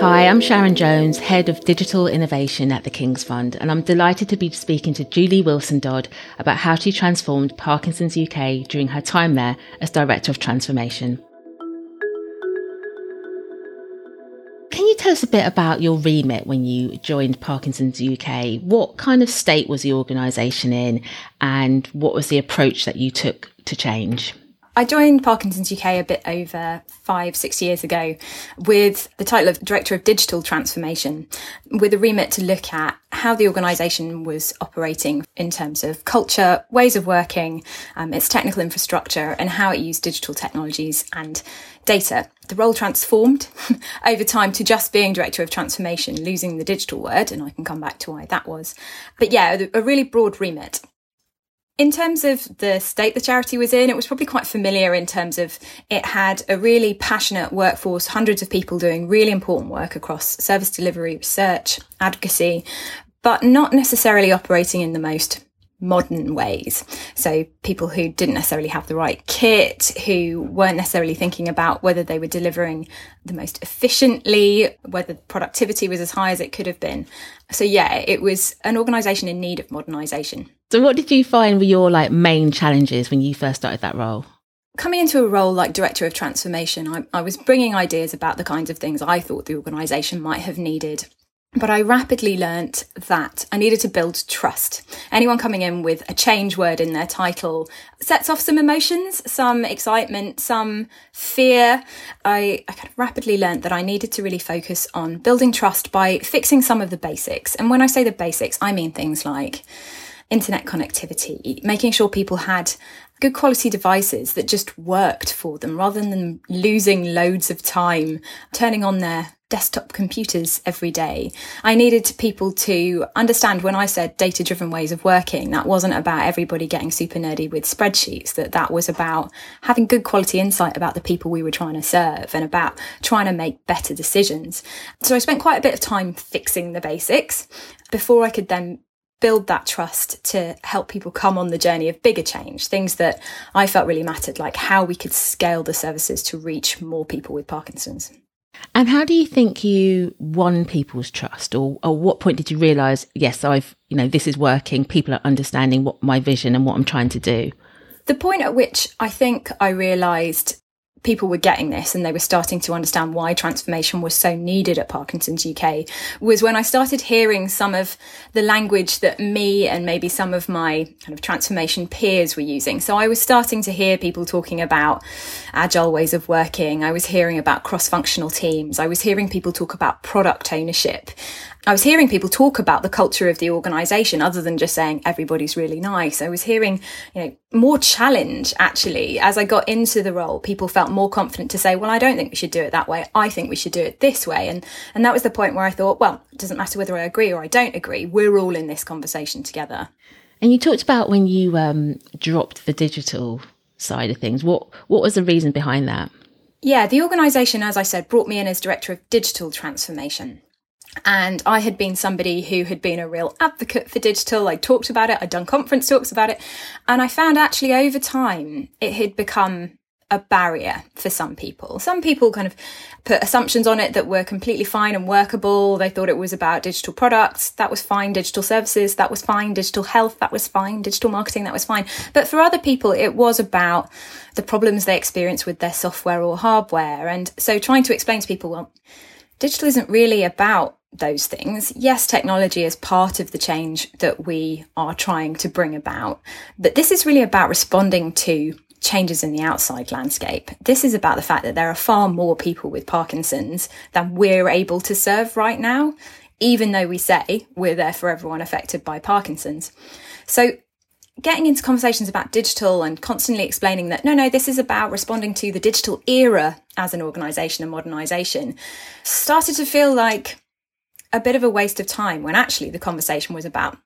Hi, I'm Sharon Jones, Head of Digital Innovation at the King's Fund, and I'm delighted to be speaking to Julie Wilson Dodd about how she transformed Parkinson's UK during her time there as Director of Transformation. Can you tell us a bit about your remit when you joined Parkinson's UK? What kind of state was the organisation in, and what was the approach that you took to change? I joined Parkinson's UK a bit over five, six years ago with the title of Director of Digital Transformation, with a remit to look at how the organisation was operating in terms of culture, ways of working, um, its technical infrastructure, and how it used digital technologies and data. The role transformed over time to just being Director of Transformation, losing the digital word, and I can come back to why that was. But yeah, a really broad remit. In terms of the state the charity was in, it was probably quite familiar in terms of it had a really passionate workforce, hundreds of people doing really important work across service delivery, research, advocacy, but not necessarily operating in the most modern ways. So people who didn't necessarily have the right kit, who weren't necessarily thinking about whether they were delivering the most efficiently, whether productivity was as high as it could have been. So yeah, it was an organization in need of modernization. So what did you find were your like main challenges when you first started that role? Coming into a role like Director of Transformation, I, I was bringing ideas about the kinds of things I thought the organisation might have needed but I rapidly learnt that I needed to build trust. Anyone coming in with a change word in their title sets off some emotions, some excitement, some fear. I, I kind of rapidly learnt that I needed to really focus on building trust by fixing some of the basics. And when I say the basics, I mean things like internet connectivity, making sure people had good quality devices that just worked for them rather than losing loads of time turning on their desktop computers every day. I needed people to understand when I said data driven ways of working, that wasn't about everybody getting super nerdy with spreadsheets, that that was about having good quality insight about the people we were trying to serve and about trying to make better decisions. So I spent quite a bit of time fixing the basics before I could then build that trust to help people come on the journey of bigger change, things that I felt really mattered, like how we could scale the services to reach more people with Parkinson's. And how do you think you won people's trust, or, or what point did you realise, yes, I've, you know, this is working, people are understanding what my vision and what I'm trying to do? The point at which I think I realised people were getting this and they were starting to understand why transformation was so needed at Parkinson's UK was when I started hearing some of the language that me and maybe some of my kind of transformation peers were using. So I was starting to hear people talking about agile ways of working. I was hearing about cross functional teams. I was hearing people talk about product ownership. I was hearing people talk about the culture of the organization other than just saying everybody's really nice. I was hearing, you know, more challenge actually. As I got into the role, people felt more confident to say, well, I don't think we should do it that way. I think we should do it this way. And, and that was the point where I thought, well, it doesn't matter whether I agree or I don't agree. We're all in this conversation together. And you talked about when you um, dropped the digital side of things. What what was the reason behind that? Yeah, the organisation, as I said, brought me in as director of digital transformation. And I had been somebody who had been a real advocate for digital. I talked about it. I'd done conference talks about it. And I found actually over time, it had become a barrier for some people. Some people kind of put assumptions on it that were completely fine and workable. They thought it was about digital products. That was fine. Digital services. That was fine. Digital health. That was fine. Digital marketing. That was fine. But for other people, it was about the problems they experience with their software or hardware. And so trying to explain to people, well, digital isn't really about those things. Yes, technology is part of the change that we are trying to bring about, but this is really about responding to changes in the outside landscape. This is about the fact that there are far more people with Parkinson's than we're able to serve right now, even though we say we're there for everyone affected by Parkinson's. So getting into conversations about digital and constantly explaining that no, no, this is about responding to the digital era as an organization and modernization started to feel like a bit of a waste of time when actually the conversation was about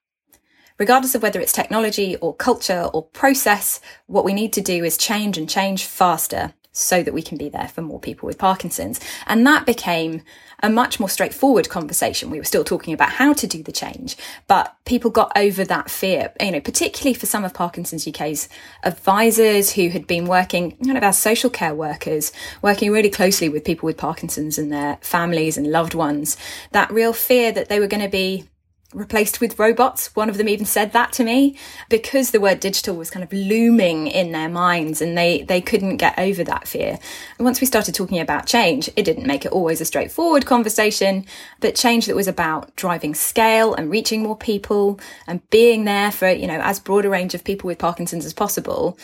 regardless of whether it's technology or culture or process, what we need to do is change and change faster so that we can be there for more people with Parkinson's. And that became a much more straightforward conversation. We were still talking about how to do the change, but people got over that fear, you know, particularly for some of Parkinson's UK's advisors who had been working kind of as social care workers, working really closely with people with Parkinson's and their families and loved ones. That real fear that they were going to be replaced with robots. One of them even said that to me because the word digital was kind of looming in their minds and they, they couldn't get over that fear. And once we started talking about change, it didn't make it always a straightforward conversation, but change that was about driving scale and reaching more people and being there for, you know, as broad a range of people with Parkinson's as possible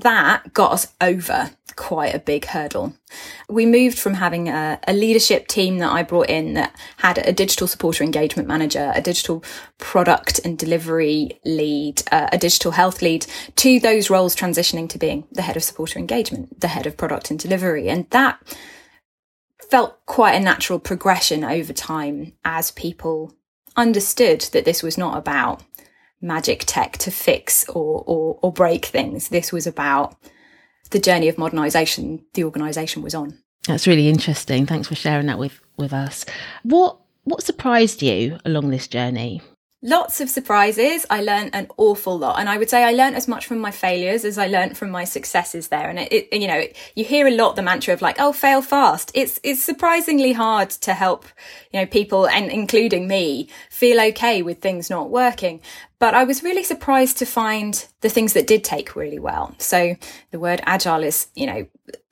that got us over quite a big hurdle. We moved from having a, a, leadership team that I brought in that had a digital supporter engagement manager, a digital product and delivery lead, uh, a digital health lead, to those roles transitioning to being the head of supporter engagement, the head of product and delivery. And that felt quite a natural progression over time as people understood that this was not about magic tech to fix or, or, or break things. This was about the journey of modernisation the organisation was on. That's really interesting. Thanks for sharing that with, with us. What what surprised you along this journey? Lots of surprises. I learned an awful lot. And I would say I learned as much from my failures as I learned from my successes there. And it, it, you know, you hear a lot the mantra of like, oh, fail fast. It's, it's surprisingly hard to help, you know, people and including me feel okay with things not working. But I was really surprised to find the things that did take really well. So the word agile is, you know,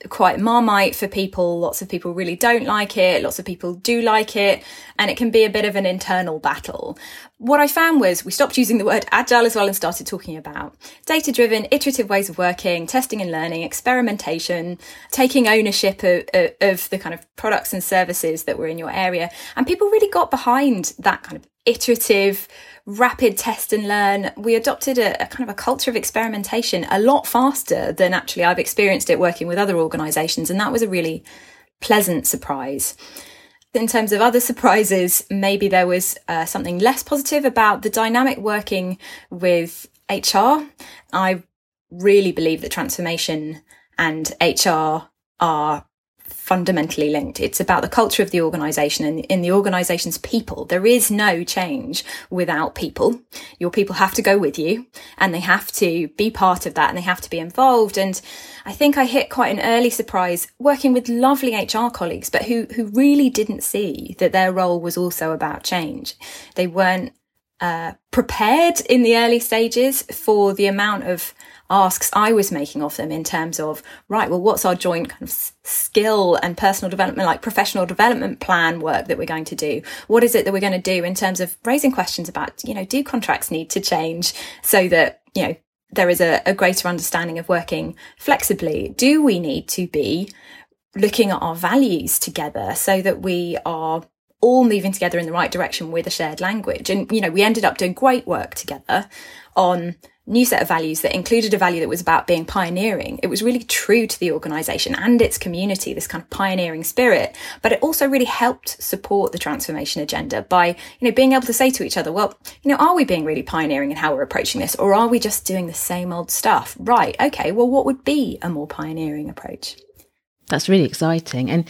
quite marmite for people. Lots of people really don't like it. Lots of people do like it. And it can be a bit of an internal battle. What I found was we stopped using the word agile as well and started talking about data driven, iterative ways of working, testing and learning, experimentation, taking ownership of, of, the kind of products and services that were in your area. And people really got behind that kind of iterative, rapid test and learn. We adopted a, a, kind of a culture of experimentation a lot faster than actually I've experienced it working with other organizations. And that was a really pleasant surprise. In terms of other surprises, maybe there was uh, something less positive about the dynamic working with HR. I really believe that transformation and HR are fundamentally linked. It's about the culture of the organization and in the organization's people. There is no change without people. Your people have to go with you and they have to be part of that and they have to be involved. And I think I hit quite an early surprise working with lovely HR colleagues, but who, who really didn't see that their role was also about change. They weren't uh, prepared in the early stages for the amount of asks I was making of them in terms of, right, well, what's our joint kind of skill and personal development, like professional development plan work that we're going to do? What is it that we're going to do in terms of raising questions about, you know, do contracts need to change so that, you know, there is a, a greater understanding of working flexibly? Do we need to be looking at our values together so that we are all moving together in the right direction with a shared language. And, you know, we ended up doing great work together on new set of values that included a value that was about being pioneering. It was really true to the organization and its community, this kind of pioneering spirit, but it also really helped support the transformation agenda by, you know, being able to say to each other, well, you know, are we being really pioneering in how we're approaching this or are we just doing the same old stuff? Right. Okay. Well, what would be a more pioneering approach? That's really exciting. And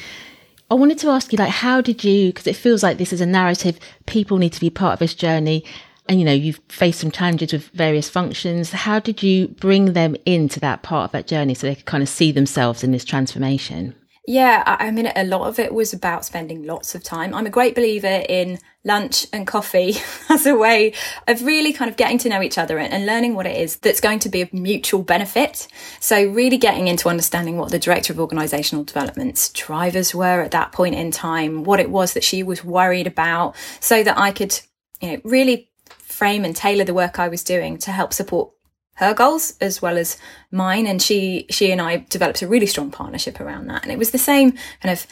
I wanted to ask you, like, how did you, because it feels like this is a narrative, people need to be part of this journey. And you know you've faced some challenges with various functions. How did you bring them into that part of that journey so they could kind of see themselves in this transformation yeah i mean a lot of it was about spending lots of time. I'm a great believer in lunch and coffee as a way of really kind of getting to know each other and learning what it is that's going to be of mutual benefit. So really getting into understanding what the director of organizational development's drivers were at that point in time what it was that she was worried about so that i could you know really frame and tailor the work I was doing to help support her goals as well as mine. And she, she and I developed a really strong partnership around that. And it was the same kind of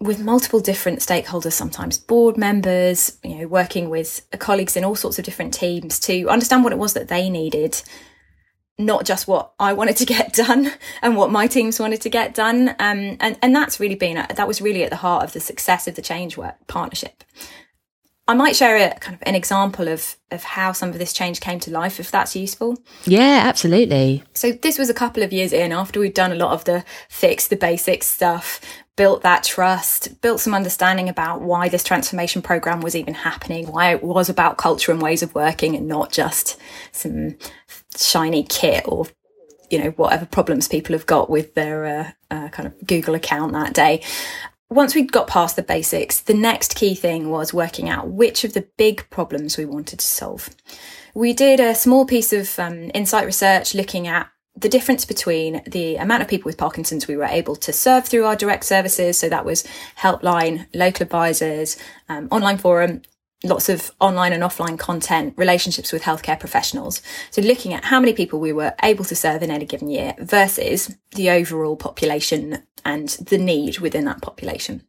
with multiple different stakeholders, sometimes board members, you know, working with colleagues in all sorts of different teams to understand what it was that they needed, not just what I wanted to get done and what my teams wanted to get done. Um, and, and that's really been, that was really at the heart of the success of the change work partnership I might share a kind of an example of of how some of this change came to life, if that's useful. Yeah, absolutely. So this was a couple of years in after we'd done a lot of the fix the basics stuff, built that trust, built some understanding about why this transformation program was even happening, why it was about culture and ways of working and not just some shiny kit or you know whatever problems people have got with their uh, uh, kind of Google account that day once we'd got past the basics, the next key thing was working out which of the big problems we wanted to solve. We did a small piece of um, insight research looking at the difference between the amount of people with Parkinson's we were able to serve through our direct services. So that was helpline, local advisors, um, online forum, lots of online and offline content, relationships with healthcare professionals. So looking at how many people we were able to serve in any given year versus the overall population and the need within that population.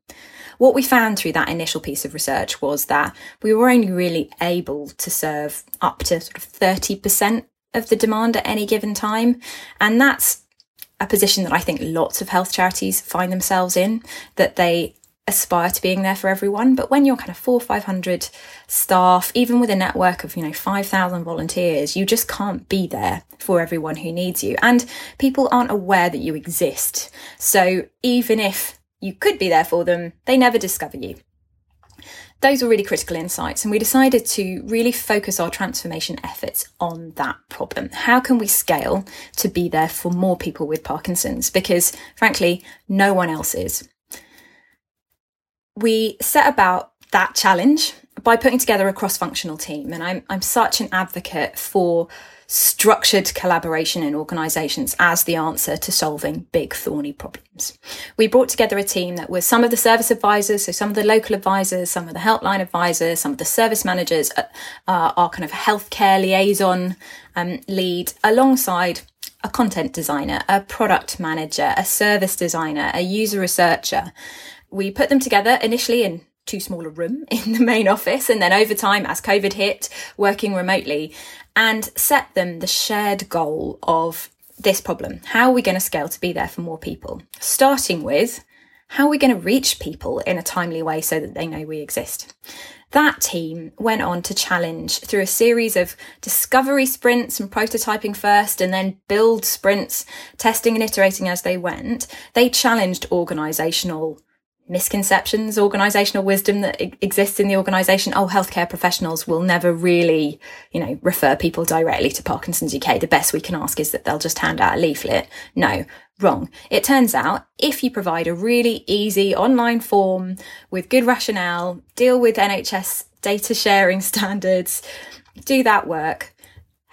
What we found through that initial piece of research was that we were only really able to serve up to sort of 30% of the demand at any given time. And that's a position that I think lots of health charities find themselves in, that they aspire to being there for everyone. But when you're kind of four, 500 staff, even with a network of, you know, 5,000 volunteers, you just can't be there for everyone who needs you. And people aren't aware that you exist. So even if you could be there for them, they never discover you. Those were really critical insights, and we decided to really focus our transformation efforts on that problem. How can we scale to be there for more people with Parkinson's? Because frankly, no one else is we set about that challenge by putting together a cross-functional team and I'm I'm such an advocate for structured collaboration in organisations as the answer to solving big thorny problems. We brought together a team that was some of the service advisors, so some of the local advisors, some of the helpline advisors, some of the service managers, uh, uh, our kind of healthcare liaison um, lead, alongside a content designer, a product manager, a service designer, a user researcher, we put them together initially in too small a room in the main office and then over time as covid hit working remotely and set them the shared goal of this problem. How are we going to scale to be there for more people? Starting with how are we going to reach people in a timely way so that they know we exist? That team went on to challenge through a series of discovery sprints and prototyping first and then build sprints testing and iterating as they went. They challenged organizational misconceptions, organizational wisdom that exists in the organization. Oh, healthcare professionals will never really, you know, refer people directly to Parkinson's UK. The best we can ask is that they'll just hand out a leaflet. No, wrong. It turns out if you provide a really easy online form with good rationale, deal with NHS data sharing standards, do that work,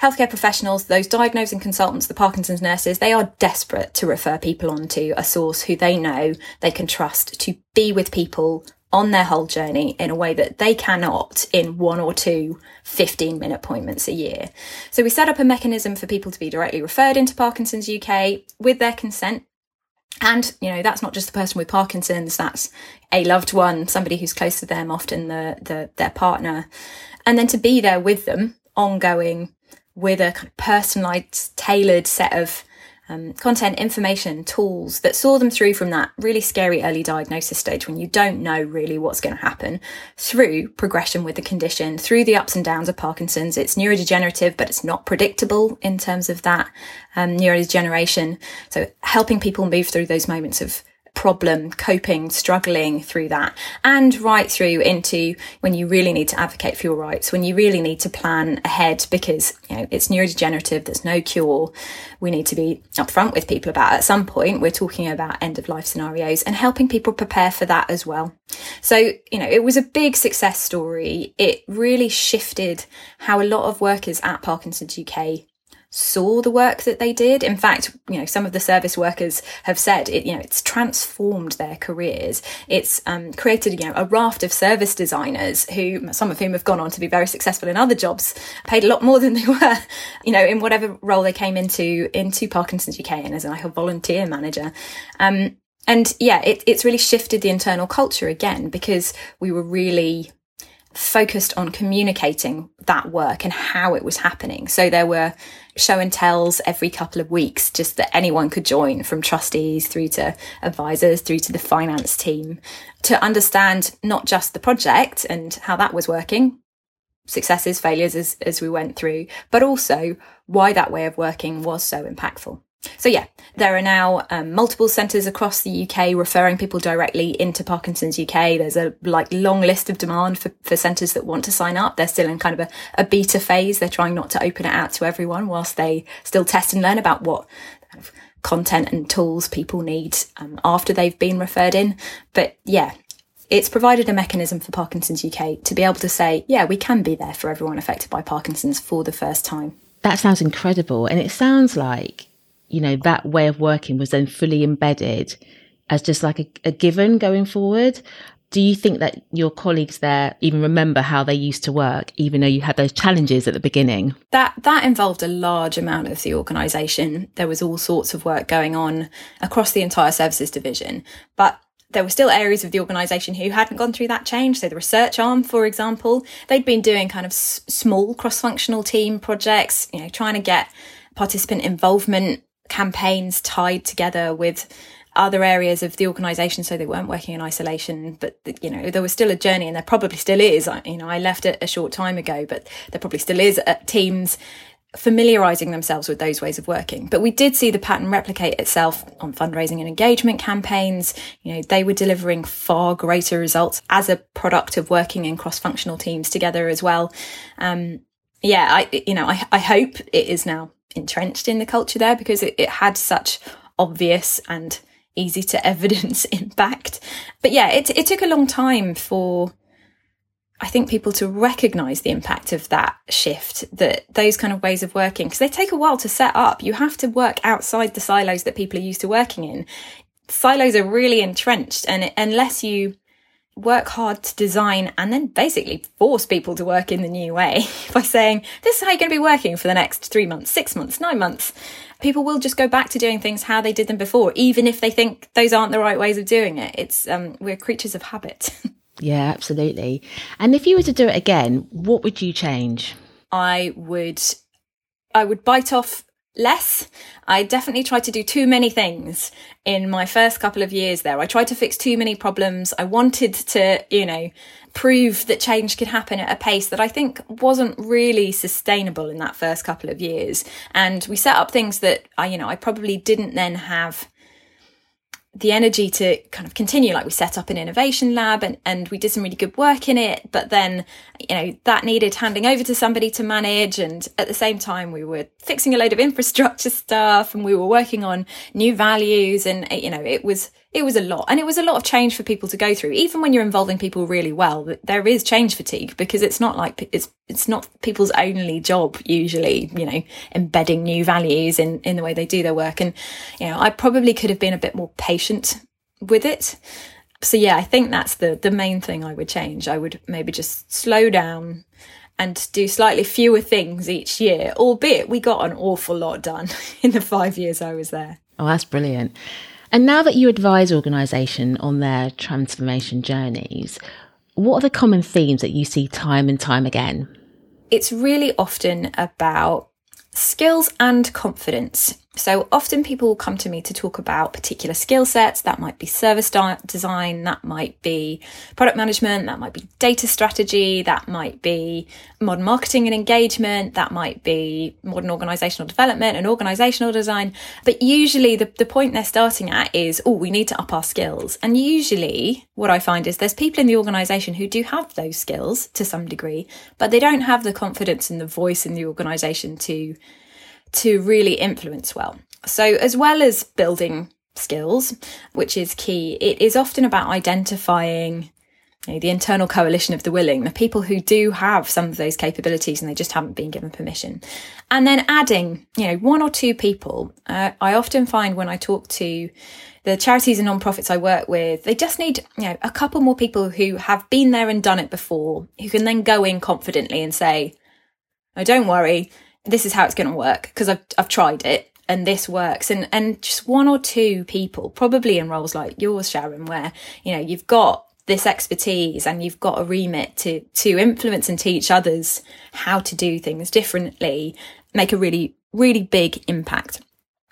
healthcare professionals, those diagnosing consultants, the Parkinson's nurses, they are desperate to refer people on to a source who they know they can trust to be with people on their whole journey in a way that they cannot in one or two 15 minute appointments a year. So we set up a mechanism for people to be directly referred into Parkinson's UK with their consent. And, you know, that's not just the person with Parkinson's, that's a loved one, somebody who's close to them, often the, the their partner. And then to be there with them ongoing with a kind of personalized, tailored set of um, content, information, tools that saw them through from that really scary early diagnosis stage when you don't know really what's going to happen through progression with the condition, through the ups and downs of Parkinson's. It's neurodegenerative, but it's not predictable in terms of that um, neurodegeneration. So helping people move through those moments of problem, coping, struggling through that, and right through into when you really need to advocate for your rights, when you really need to plan ahead because you know it's neurodegenerative, there's no cure. We need to be upfront with people about. It. At some point, we're talking about end of life scenarios and helping people prepare for that as well. So you know, it was a big success story. It really shifted how a lot of workers at Parkinson's UK saw the work that they did. In fact, you know, some of the service workers have said it, you know, it's transformed their careers. It's um, created, you know, a raft of service designers who, some of whom have gone on to be very successful in other jobs, paid a lot more than they were, you know, in whatever role they came into, into Parkinson's UK and as like a volunteer manager. Um, and yeah, it, it's really shifted the internal culture again because we were really focused on communicating that work and how it was happening. So there were show and tells every couple of weeks, just that anyone could join from trustees through to advisors, through to the finance team to understand not just the project and how that was working, successes, failures as, as we went through, but also why that way of working was so impactful. So yeah, there are now um, multiple centres across the UK referring people directly into Parkinson's UK. There's a like long list of demand for, for centres that want to sign up. They're still in kind of a, a beta phase. They're trying not to open it out to everyone whilst they still test and learn about what kind of content and tools people need um, after they've been referred in. But yeah, it's provided a mechanism for Parkinson's UK to be able to say, yeah, we can be there for everyone affected by Parkinson's for the first time. That sounds incredible. And it sounds like you know, that way of working was then fully embedded as just like a, a given going forward. Do you think that your colleagues there even remember how they used to work, even though you had those challenges at the beginning? That that involved a large amount of the organisation. There was all sorts of work going on across the entire services division, but there were still areas of the organisation who hadn't gone through that change. So the research arm, for example, they'd been doing kind of s- small cross-functional team projects, you know, trying to get participant involvement campaigns tied together with other areas of the organization so they weren't working in isolation but you know there was still a journey and there probably still is. You know i left it a short time ago but there probably still is uh, teams familiarizing themselves with those ways of working. But we did see the pattern replicate itself on fundraising and engagement campaigns. You know they were delivering far greater results as a product of working in cross-functional teams together as well. Um yeah i you know i, I hope it is now entrenched in the culture there because it, it had such obvious and easy to evidence impact. But yeah, it, it took a long time for, I think, people to recognize the impact of that shift, that those kind of ways of working, because they take a while to set up. You have to work outside the silos that people are used to working in. Silos are really entrenched, and unless you work hard to design and then basically force people to work in the new way by saying, this is how you're going to be working for the next three months, six months, nine months. People will just go back to doing things how they did them before, even if they think those aren't the right ways of doing it. It's, um, we're creatures of habit. yeah, absolutely. And if you were to do it again, what would you change? I would, I would bite off less. I definitely tried to do too many things in my first couple of years there. I tried to fix too many problems. I wanted to, you know, prove that change could happen at a pace that I think wasn't really sustainable in that first couple of years. And we set up things that I, you know, I probably didn't then have the energy to kind of continue like we set up an innovation lab and, and we did some really good work in it but then you know that needed handing over to somebody to manage. And at the same time we were fixing a load of infrastructure stuff and we were working on new values. And you know it was it was a lot and it was a lot of change for people to go through. Even when you're involving people really well there is change fatigue because it's not like it's it's not people's only job usually you know embedding new values in in the way they do their work. And you know I probably could have been a bit more patient with it. So yeah I think that's the the main thing I would change. I would maybe just slow down and do slightly fewer things each year albeit we got an awful lot done in the 5 years I was there. Oh that's brilliant and now that you advise organisations on their transformation journeys, what are the common themes that you see time and time again? It's really often about skills and confidence. So often people will come to me to talk about particular skill sets. That might be service design, that might be product management, that might be data strategy, that might be modern marketing and engagement, that might be modern organizational development and organizational design. But usually the, the point they're starting at is, oh, we need to up our skills. And usually what I find is there's people in the organization who do have those skills to some degree, but they don't have the confidence and the voice in the organization to to really influence well. So, as well as building skills, which is key, it is often about identifying you know, the internal coalition of the willing, the people who do have some of those capabilities and they just haven't been given permission. And then adding, you know, one or two people. Uh, I often find when I talk to the charities and non-profits I work with, they just need, you know, a couple more people who have been there and done it before, who can then go in confidently and say, oh, don't worry, this is how it's going to work because I've, I've tried it and this works. And and just one or two people probably in roles like yours sharon where you know you've got this expertise and you've got a remit to to influence and teach others how to do things differently make a really really big impact.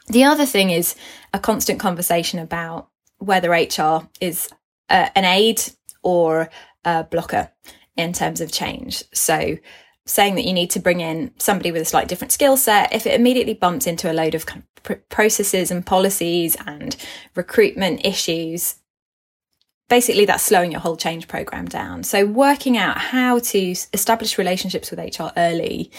The other thing is a constant conversation about whether hr is uh, an aid or a blocker in terms of change. So saying that you need to bring in somebody with a slightly different skill set if it immediately bumps into a load of, processes and policies and recruitment issues basically that's slowing your whole change program down. So working out how to establish relationships with HR early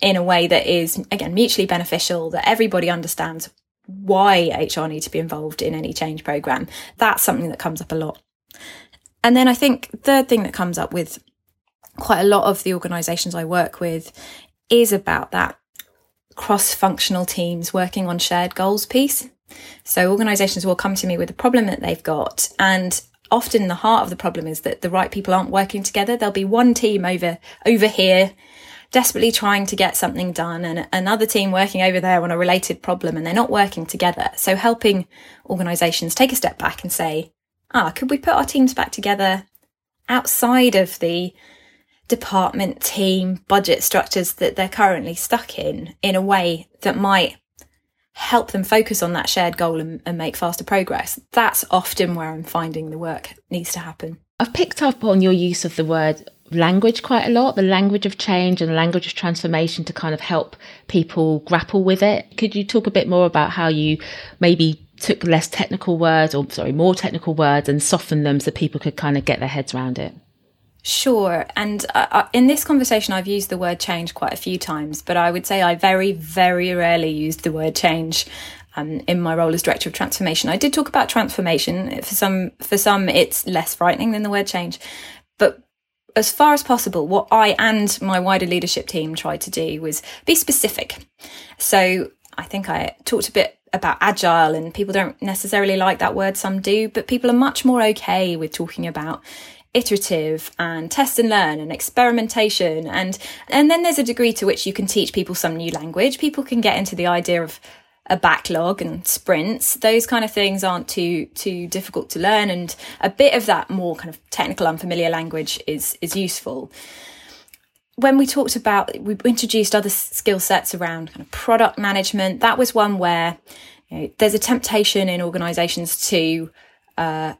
in a way that is again mutually beneficial, that everybody understands why HR need to be involved in any change program. That's something that comes up a lot. And then I think third thing that comes up with quite a lot of the organizations I work with is about that cross functional teams working on shared goals piece. So organizations will come to me with a problem that they've got and often the heart of the problem is that the right people aren't working together. There'll be one team over over here desperately trying to get something done and another team working over there on a related problem and they're not working together. So helping organizations take a step back and say, ah, could we put our teams back together outside of the department team budget structures that they're currently stuck in in a way that might help them focus on that shared goal and, and, make faster progress. That's often where I'm finding the work needs to happen. I've picked up on your use of the word language quite a lot, the language of change and the language of transformation to kind of help people grapple with it. Could you talk a bit more about how you maybe took less technical words or sorry, more technical words and softened them so people could kind of get their heads around it? Sure. And uh, uh, in this conversation, I've used the word change quite a few times, but I would say I very, very rarely used the word change. Um, in my role as director of transformation, I did talk about transformation. For some, for some, it's less frightening than the word change. But as far as possible, what I and my wider leadership team tried to do was be specific. So I think I talked a bit about agile and people don't necessarily like that word some do but people are much more okay with talking about iterative and test and learn and experimentation. And and then there's a degree to which you can teach people some new language. People can get into the idea of a backlog and sprints. Those kind of things aren't too too difficult to learn. And a bit of that more kind of technical unfamiliar language is is useful. When we talked about we introduced other skill sets around kind of product management. That was one where you know, there's a temptation in organizations to uh,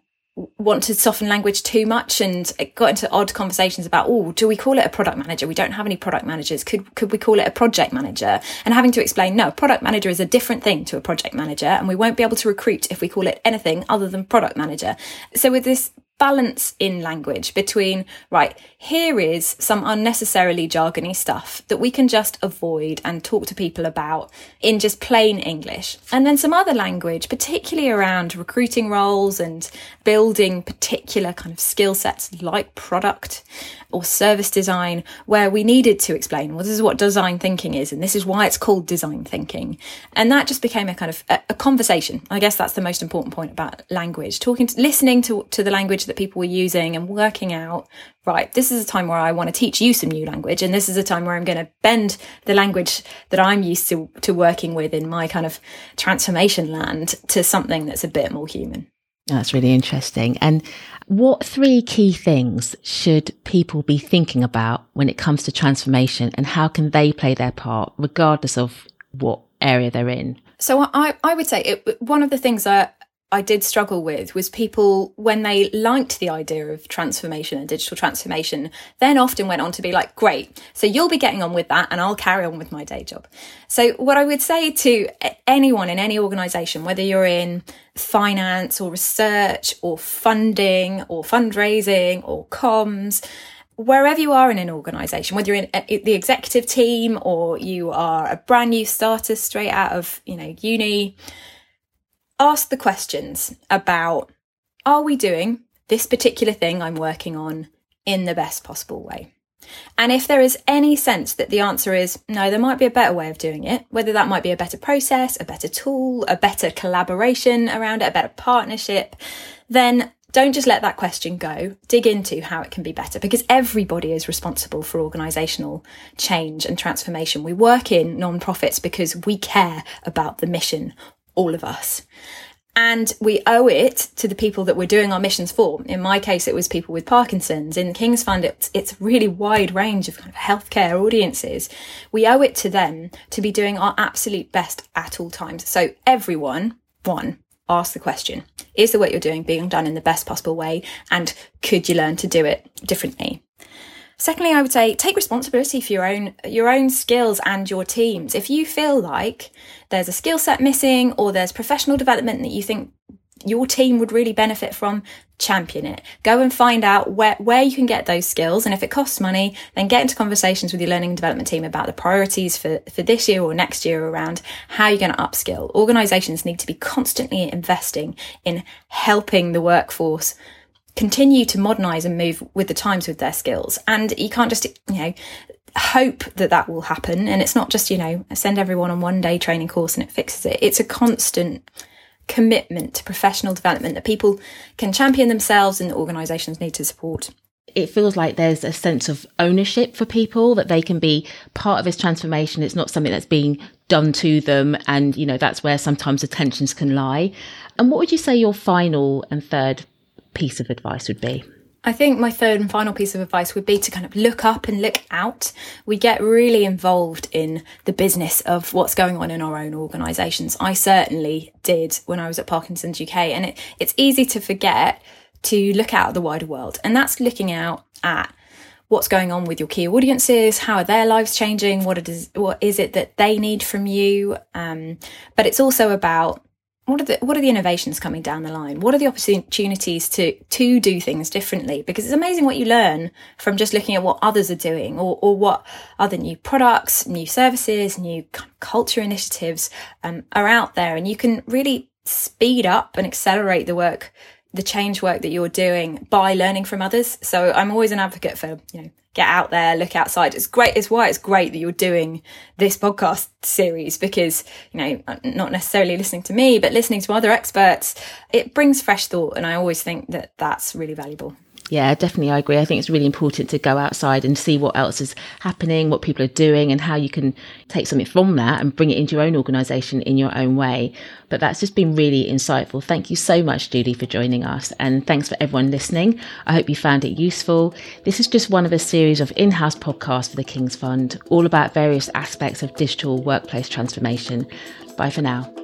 want to soften language too much and it got into odd conversations about oh do we call it a product manager? We don't have any product managers. Could could we call it a project manager? And having to explain no product manager is a different thing to a project manager and we won't be able to recruit if we call it anything other than product manager. So with this balance in language between, right, here is some unnecessarily jargony stuff that we can just avoid and talk to people about in just plain English. And then some other language, particularly around recruiting roles and building particular kind of skill sets like product or service design, where we needed to explain, well, this is what design thinking is, and this is why it's called design thinking. And that just became a kind of a, a conversation. I guess that's the most important point about language, talking, to, listening to, to the language that people were using and working out, right, this is a time where I want to teach you some new language. And this is a time where I'm going to bend the language that I'm used to, to working with in my kind of transformation land to something that's a bit more human. That's really interesting. And what three key things should people be thinking about when it comes to transformation and how can they play their part regardless of what area they're in? So I, I would say it, one of the things that I did struggle with was people when they liked the idea of transformation and digital transformation, then often went on to be like, great, so you'll be getting on with that and I'll carry on with my day job. So what I would say to anyone in any organization, whether you're in finance or research or funding or fundraising or comms, wherever you are in an organization, whether you're in uh, the executive team or you are a brand new starter straight out of, you know, uni, ask the questions about are we doing this particular thing I'm working on in the best possible way? And if there is any sense that the answer is no, there might be a better way of doing it, whether that might be a better process, a better tool, a better collaboration around it, a better partnership, then don't just let that question go. Dig into how it can be better because everybody is responsible for organisational change and transformation. We work in non-profits because we care about the mission all of us. And we owe it to the people that we're doing our missions for. In my case, it was people with Parkinson's. In King's Fund, it's, it's a really wide range of kind of healthcare audiences. We owe it to them to be doing our absolute best at all times. So everyone, one, ask the question, is the work you're doing being done in the best possible way? And could you learn to do it differently? Secondly, I would say take responsibility for your own your own skills and your teams. If you feel like there's a skill set missing or there's professional development that you think your team would really benefit from, champion it. Go and find out where, where you can get those skills. And if it costs money, then get into conversations with your learning and development team about the priorities for, for this year or next year around how you're going to upskill. Organizations need to be constantly investing in helping the workforce continue to modernize and move with the times with their skills. And you can't just, you know, hope that that will happen. And it's not just, you know, send everyone on one day training course and it fixes it. It's a constant commitment to professional development that people can champion themselves and the organizations need to support it feels like there's a sense of ownership for people that they can be part of this transformation. It's not something that's being done to them. And, you know, that's where sometimes the tensions can lie. And what would you say your final and third piece of advice would be? I think my third and final piece of advice would be to kind of look up and look out. We get really involved in the business of what's going on in our own organisations. I certainly did when I was at Parkinson's UK, and it, it's easy to forget to look out at the wider world, and that's looking out at what's going on with your key audiences, how are their lives changing, what it is, what is it that they need from you. Um, but it's also about what are the what are the innovations coming down the line? What are the opportunities to to do things differently? Because it's amazing what you learn from just looking at what others are doing or, or what other new products new services new culture initiatives um, are out there. And you can really speed up and accelerate the work the change work that you're doing by learning from others. So i'm always an advocate for you know get out there, look outside. It's great. It's why it's great that you're doing this podcast series because, you know, uh, not necessarily listening to me, but listening to other experts, it brings fresh thought. And I always think that that's really valuable. Yeah, definitely. I agree. I think it's really important to go outside and see what else is happening, what people are doing, and how you can take something from that and bring it into your own organisation in your own way. But that's just been really insightful. Thank you so much, Julie, for joining us. And thanks for everyone listening. I hope you found it useful. This is just one of a series of in house podcasts for the King's Fund, all about various aspects of digital workplace transformation. Bye for now.